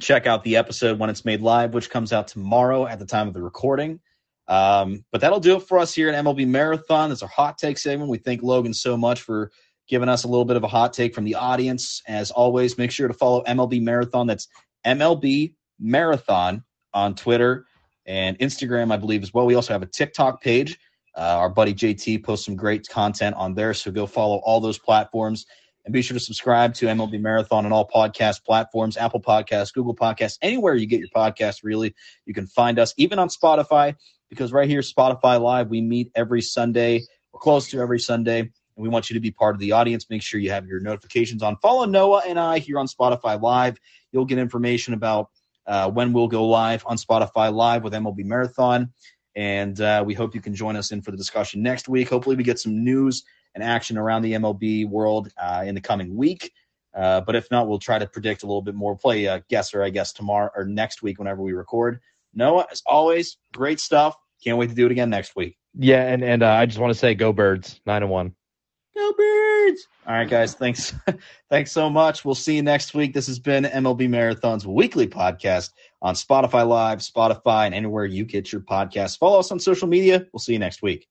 check out the episode when it's made live, which comes out tomorrow at the time of the recording. Um, but that'll do it for us here at MLB Marathon. It's our hot take segment. We thank Logan so much for giving us a little bit of a hot take from the audience. As always, make sure to follow MLB Marathon. That's MLB Marathon on Twitter and Instagram, I believe, as well. We also have a TikTok page. Uh, our buddy JT posts some great content on there, so go follow all those platforms. And be sure to subscribe to MLB Marathon on all podcast platforms Apple Podcasts, Google Podcasts, anywhere you get your podcast, really. You can find us, even on Spotify, because right here, Spotify Live, we meet every Sunday, or close to every Sunday. And we want you to be part of the audience. Make sure you have your notifications on. Follow Noah and I here on Spotify Live. You'll get information about uh, when we'll go live on Spotify Live with MLB Marathon. And uh, we hope you can join us in for the discussion next week. Hopefully, we get some news and action around the MLB world uh, in the coming week. Uh, but if not, we'll try to predict a little bit more. Play a guesser, I guess, tomorrow or next week whenever we record. Noah, as always, great stuff. Can't wait to do it again next week. Yeah, and and uh, I just want to say, go birds, nine and one. Go birds! All right, guys. Thanks. thanks so much. We'll see you next week. This has been MLB Marathon's weekly podcast on Spotify Live, Spotify, and anywhere you get your podcasts. Follow us on social media. We'll see you next week.